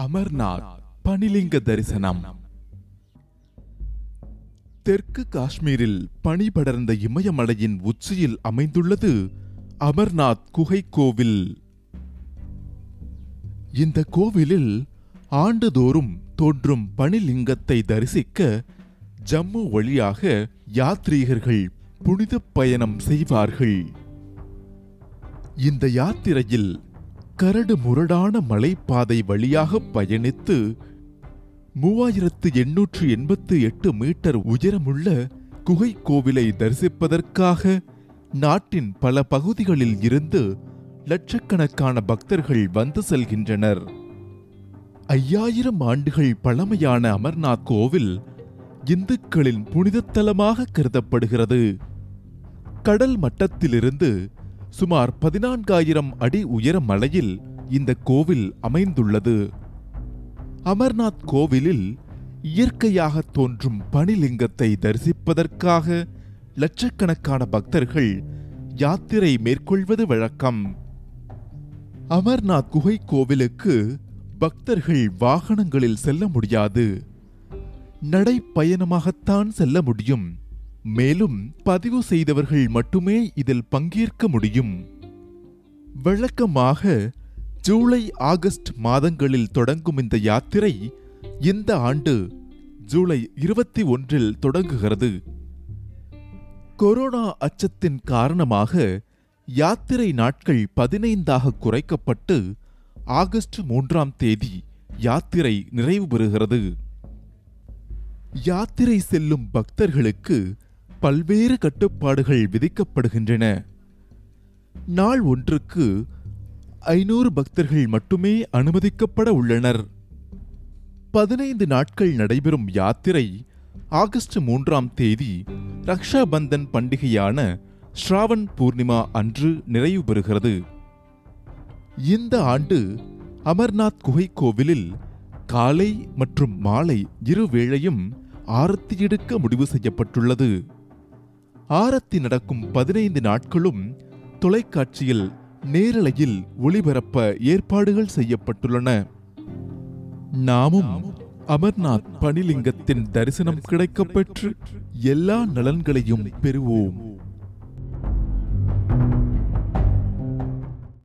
அமர்நாத் பனிலிங்க தரிசனம். தெற்கு காஷ்மீரில் பனி படர்ந்த இமயமலையின் உச்சியில் அமைந்துள்ளது அமர்நாத் குகை கோவில். இந்த கோவிலில் ஆண்டுதோறும் தோன்றும் பனிலிங்கத்தை தரிசிக்க ஜம்மு வழியாக யாத்ரீகர்கள் புனித பயணம் செய்வார்கள். இந்த யாத்திரையில் கரடு முரடான மலைப்பாதை வழியாக பயணித்து மூவாயிரத்து எண்ணூற்று எண்பத்து எட்டு மீட்டர் உயரமுள்ள குகை கோவிலை தரிசிப்பதற்காக நாட்டின் பல பகுதிகளில் இருந்து லட்சக்கணக்கான பக்தர்கள் வந்து செல்கின்றனர். ஐயாயிரம் ஆண்டுகள் பழமையான அமர்நாத் கோவில் இந்துக்களின் புனிதத்தலமாக கருதப்படுகிறது. கடல் மட்டத்திலிருந்து சுமார் பதினான்காயிரம் அடி உயர மலையில் இந்த கோவில் அமைந்துள்ளது. அமர்நாத் கோவிலில் இயற்கையாக தோன்றும் பனிலிங்கத்தை தரிசிப்பதற்காக லட்சக்கணக்கான பக்தர்கள் யாத்திரை மேற்கொள்வது வழக்கம். அமர்நாத் குகை கோவிலுக்கு பக்தர்கள் வாகனங்களில் செல்ல முடியாது. நடைப்பயணமாகத்தான் செல்ல முடியும். மேலும் பதிவு செய்தவர்கள் மட்டுமே இதில் பங்கேற்க முடியும். வழக்கமாக ஜூலை ஆகஸ்ட் மாதங்களில் தொடங்கும் இந்த யாத்திரை இந்த ஆண்டு ஜூலை இருபத்தி ஒன்றில் தொடங்குகிறது. கொரோனா அச்சத்தின் காரணமாக யாத்திரை நாட்கள் பதினைந்தாக குறைக்கப்பட்டு ஆகஸ்ட் மூன்றாம் தேதி யாத்திரை நிறைவு பெறுகிறது. யாத்திரை செல்லும் பக்தர்களுக்கு பல்வேறு கட்டுப்பாடுகள் விதிக்கப்படுகின்றன. நாள் ஒன்றுக்கு ஐநூறு பக்தர்கள் மட்டுமே அனுமதிக்கப்பட உள்ளனர். பதினைந்து நாட்கள் நடைபெறும் யாத்திரை ஆகஸ்ட் மூன்றாம் தேதி ரக்ஷாபந்தன் பண்டிகையான ஸ்ராவன் பூர்ணிமா அன்று நிறைவு பெறுகிறது. இந்த ஆண்டு அமர்நாத் குகை கோவிலில் காலை மற்றும் மாலை இருவேளையும் ஆரத்தி எடுக்க முடிவு செய்யப்பட்டுள்ளது. ஆரத்தி நடக்கும் பதினைந்து நாட்களும் தொலைக்காட்சியில் நேரலையில் ஒளிபரப்ப ஏற்பாடுகள் செய்யப்பட்டுள்ளன. நாமும் அமர்நாத் பனிலிங்கத்தின் தரிசனம் கிடைக்கப்பெற்று எல்லா நலன்களையும் பெறுவோம்.